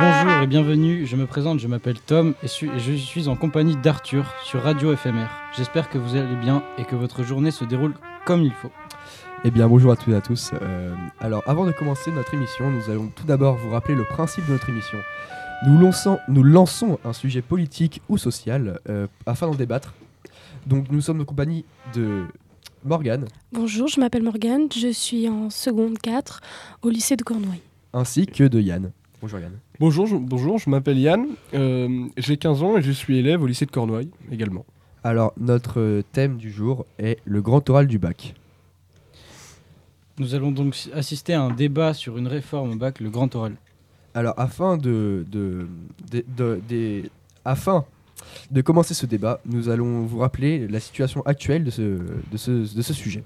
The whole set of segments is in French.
Bonjour et bienvenue, je me présente, je m'appelle Tom et, su- et je suis en compagnie d'Arthur sur Radio FMR. J'espère que vous allez bien et que votre journée se déroule comme il faut. Eh bien, bonjour à toutes et à tous. Euh, alors, avant de commencer notre émission, nous allons tout d'abord vous rappeler le principe de notre émission. Nous lançons, nous lançons un sujet politique ou social euh, afin d'en débattre. Donc, nous sommes en compagnie de Morgane Bonjour, je m'appelle Morgane, je suis en seconde 4 au lycée de Cornouailles. ainsi que de Yann. Bonjour Yann. Bonjour, je, bonjour, je m'appelle Yann, euh, j'ai 15 ans et je suis élève au lycée de Cornouailles également. Alors, notre thème du jour est le grand oral du bac. Nous allons donc assister à un débat sur une réforme au bac, le grand oral. Alors, afin de, de, de- de- des- afin de commencer ce débat, nous allons vous rappeler la situation actuelle de ce, de ce, de ce sujet.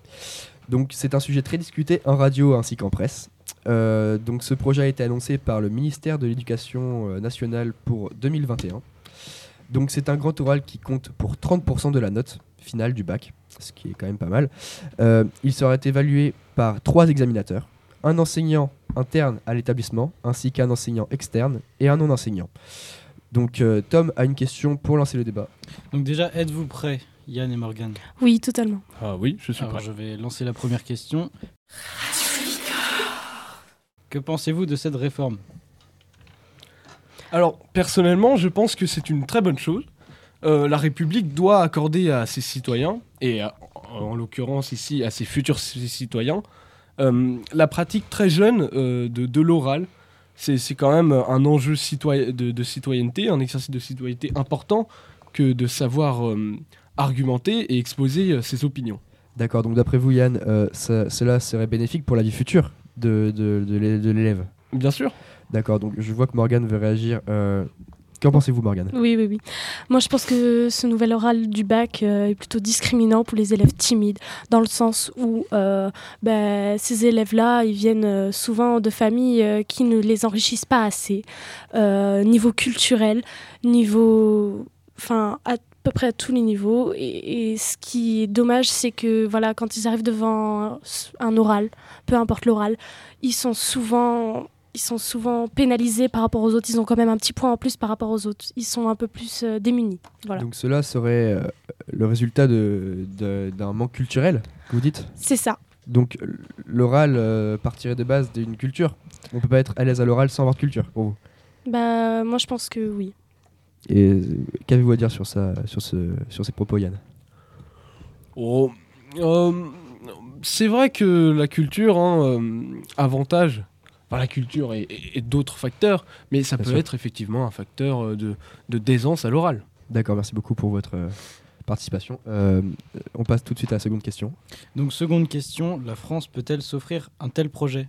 Donc, c'est un sujet très discuté en radio ainsi qu'en presse. Euh, donc, ce projet a été annoncé par le ministère de l'Éducation euh, nationale pour 2021. Donc, c'est un grand oral qui compte pour 30% de la note finale du bac, ce qui est quand même pas mal. Euh, il sera évalué par trois examinateurs un enseignant interne à l'établissement, ainsi qu'un enseignant externe et un non-enseignant. Donc euh, Tom a une question pour lancer le débat. Donc déjà, êtes-vous prêts, Yann et Morgan Oui, totalement. Ah oui, je suis Alors prêt. je vais lancer la première question. Que pensez-vous de cette réforme? Alors, personnellement, je pense que c'est une très bonne chose. Euh, la République doit accorder à ses citoyens, et à- en l'occurrence ici à ses futurs ci- citoyens, euh, la pratique très jeune euh, de, de l'oral. C'est c'est quand même un enjeu citoyen, de, de citoyenneté, un exercice de citoyenneté important que de savoir euh, argumenter et exposer euh, ses opinions. D'accord, donc d'après vous Yann, euh, ça- cela serait bénéfique pour la vie future? De, de, de l'é- de l'élève Bien sûr. D'accord, donc je vois que Morgane veut réagir. Euh, Qu'en pensez-vous Morgane? Oui, oui, oui. Moi, je pense que ce nouvel oral du bac euh, est plutôt discriminant pour les élèves timides, dans le sens où euh, ben, ces élèves-là, ils viennent souvent de familles euh, qui ne les enrichissent pas assez, euh, niveau culturel, niveau... Enfin, à peu près à tous les niveaux. Et, et ce qui est dommage, c'est que voilà, quand ils arrivent devant un oral, peu importe l'oral, ils sont souvent ils sont souvent pénalisés par rapport aux autres. Ils ont quand même un petit point en plus par rapport aux autres. Ils sont un peu plus euh, démunis. Voilà. Donc cela serait euh, le résultat d'un manque culturel, que vous dites? C'est ça. Donc l- l'oral euh, partirait de base d'une culture. On peut pas être à l'aise à l'oral sans avoir de culture, pour vous? Bah, moi, je pense que oui. Et euh, qu'avez-vous à dire sur, ça, sur, ce, sur ces propos Yann? Oh, euh, c'est vrai que la culture, hein, euh, avantage, enfin, la culture et, et- et d'autres facteurs, mais ça Bien peut sûr. être effectivement un facteur de, de d'aisance à l'oral. D'accord, merci beaucoup pour votre participation. Euh, on passe tout de suite à la seconde question. Donc seconde question, la France peut-elle s'offrir un tel projet?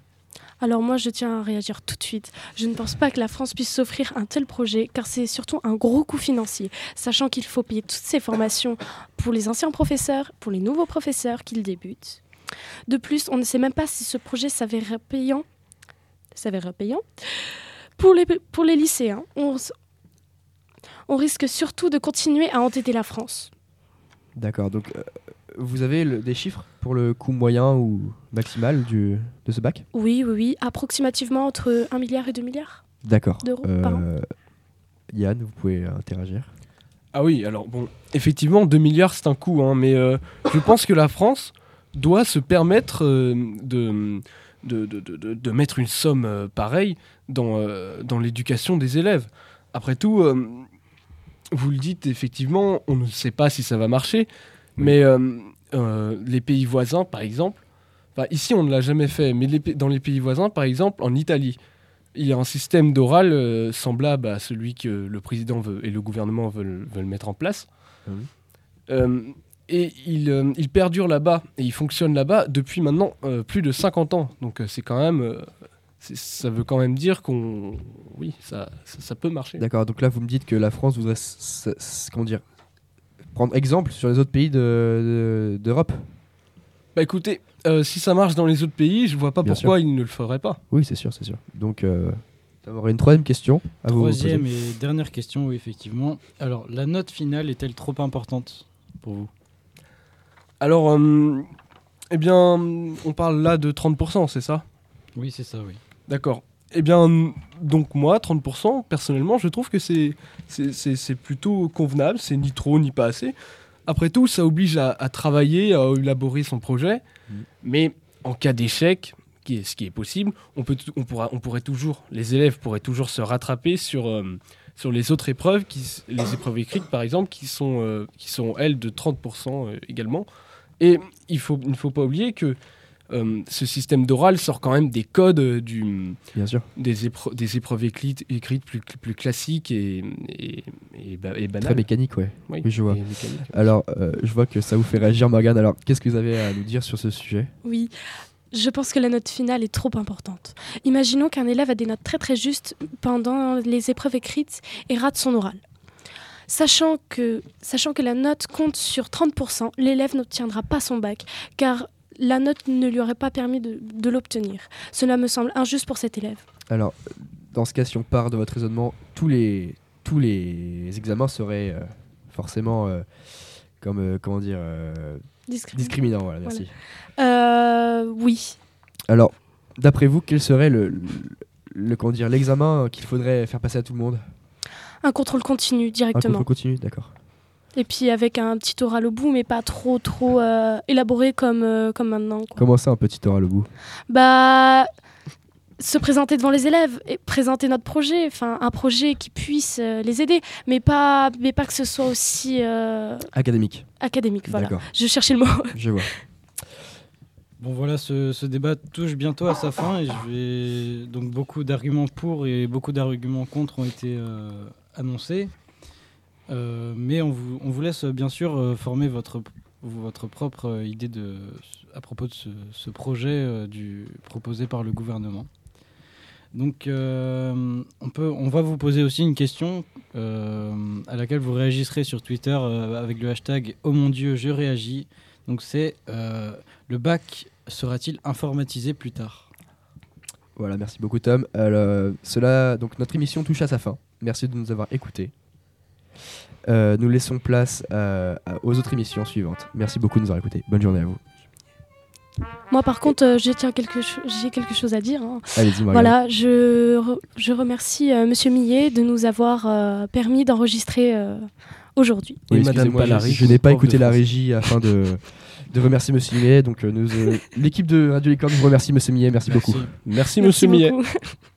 Alors moi, je tiens à réagir tout de suite. Je ne pense pas que la France puisse s'offrir un tel projet, car c'est surtout un gros coût financier, sachant qu'il faut payer toutes ces formations pour les anciens professeurs, pour les nouveaux professeurs qui débutent. De plus, on ne sait même pas si ce projet s'avérerait payant. Payant. Pour les, lycéens, on, risque surtout de continuer à entêter la France. D'accord, euh, vous avez le- des chiffres pour le coût moyen ou maximal du, de ce bac? Oui, oui, oui, approximativement entre 1 milliard et 2 milliards. D'accord. D'euros par an. Euh, Yann, vous pouvez interagir. Ah oui, alors bon, effectivement, 2 milliards c'est un coût, hein, mais euh, je pense que la France doit se permettre euh, de, de, de, de- de- de mettre une somme euh, pareille dans, euh, dans l'éducation des élèves. Après tout, euh, vous le dites, effectivement, on ne sait pas si ça va marcher, mais euh, euh, les pays voisins, par exemple, ici on ne l'a jamais fait, mais les dans les pays voisins, par exemple, en Italie, il y a un système d'oral euh, semblable à celui que le président veut, et le gouvernement veulent, veulent mettre en place. Ah. Euh, et il, euh, il perdure là-bas, et il fonctionne là-bas depuis maintenant plus de 50 ans. Donc c'est quand même... ça veut quand même dire qu'on... Oui, ça, ça, ça peut marcher. D'accord, donc là vous me dites que la France voudrait comment dire, prendre exemple sur les autres pays de- de- d'Europe. Bah écoutez, euh, si ça marche dans les autres pays, je vois pas Bien pourquoi ils ne le feraient pas. oui, c'est sûr, c'est sûr. Donc, euh, aurait une troisième question à vous poser. Troisième et dernière question, oui effectivement. Alors la note finale est-elle trop importante pour vous? Alors, euh, eh bien, on parle là de 30%, c'est ça? Oui c'est ça, oui. D'accord. Eh bien, donc moi, 30%, personnellement, je trouve que c'est c'est- plutôt convenable, c'est ni trop ni pas assez. Après tout, ça oblige à, à travailler, à élaborer son projet, Mhm. mais en cas d'échec, qui est, ce qui est possible, on, peut, on, pourra, on pourrait toujours, les élèves pourraient toujours se rattraper sur, euh, sur les autres épreuves, qui, les épreuves écrites par exemple, qui sont, euh, qui sont elles de 30% euh, également. Et il, faut, il ne faut pas oublier que euh, ce système d'oral sort quand même des codes euh, du, Bien sûr. des, des épreuves écrites, écrites plus, plus classiques et, et, et, ba- et banales. Très mécanique, ouais. Oui, oui, je vois. Alors, euh, je vois que ça vous fait réagir, Morgane. Alors, qu'est-ce que vous avez à nous dire sur ce sujet? Oui, je pense que la note finale est trop importante. Imaginons qu'un élève a des notes très très justes pendant les épreuves écrites et rate son oral. Sachant que, sachant que la note compte sur 30%, l'élève n'obtiendra pas son bac, car la note ne lui aurait pas permis de, de l'obtenir. Cela me semble injuste pour cet élève. Alors, dans ce cas, si on part de votre raisonnement, tous les, tous les examens seraient euh, forcément, euh, comme, euh, comment dire, Discriminant. discriminants. Voilà, merci. Oui. Alors, d'après vous, quel serait le, le, le- comment dire, l'examen qu'il faudrait faire passer à tout le monde? Un contrôle continu Un directement. contrôle continu, d'accord. Et puis avec un petit oral au bout, mais pas trop trop euh, élaboré comme, euh, comme maintenant. quoi. Comment ça, un petit oral au bout? Bah, se présenter devant les élèves et présenter notre projet, enfin un projet qui puisse euh, les aider, mais pas, mais pas que ce soit aussi euh, Académique. académique. Voilà. D'accord, Je cherchais le mot. je vois. Bon voilà, ce, ce débat touche bientôt à sa fin et je vais donc beaucoup d'arguments pour et beaucoup d'arguments contre ont été euh, annoncés. Euh, mais on vous, laisse euh, bien sûr euh, former votre, votre propre idée à propos de ce, projet proposé par le gouvernement. Donc on, peut, on va vous poser aussi une question à laquelle vous réagirez sur Twitter avec le hashtag Oh mon Dieu, je réagis. Donc c'est le bac sera-t-il informatisé plus tard? Voilà, merci beaucoup Tom. Alors, cela, donc notre émission touche à sa fin. Merci de nous avoir écoutés. Euh, nous laissons place à- aux autres émissions suivantes. Merci beaucoup de nous avoir écoutés. Bonne journée à vous. Moi par contre, euh, j'ai quelque, cho- j'ai quelque chose à dire. hein. Voilà, je, re- je remercie euh, Monsieur Millet de nous avoir euh, permis d'enregistrer euh, aujourd'hui. Oui, Madame excusez-moi, je- n'ai pas écouté la régie afin de, de remercier Monsieur Millet. Donc, euh, nous, euh, l'équipe de Radio Licorne vous remercie, Monsieur Millet. Merci, beaucoup. Merci, monsieur Millet. beaucoup.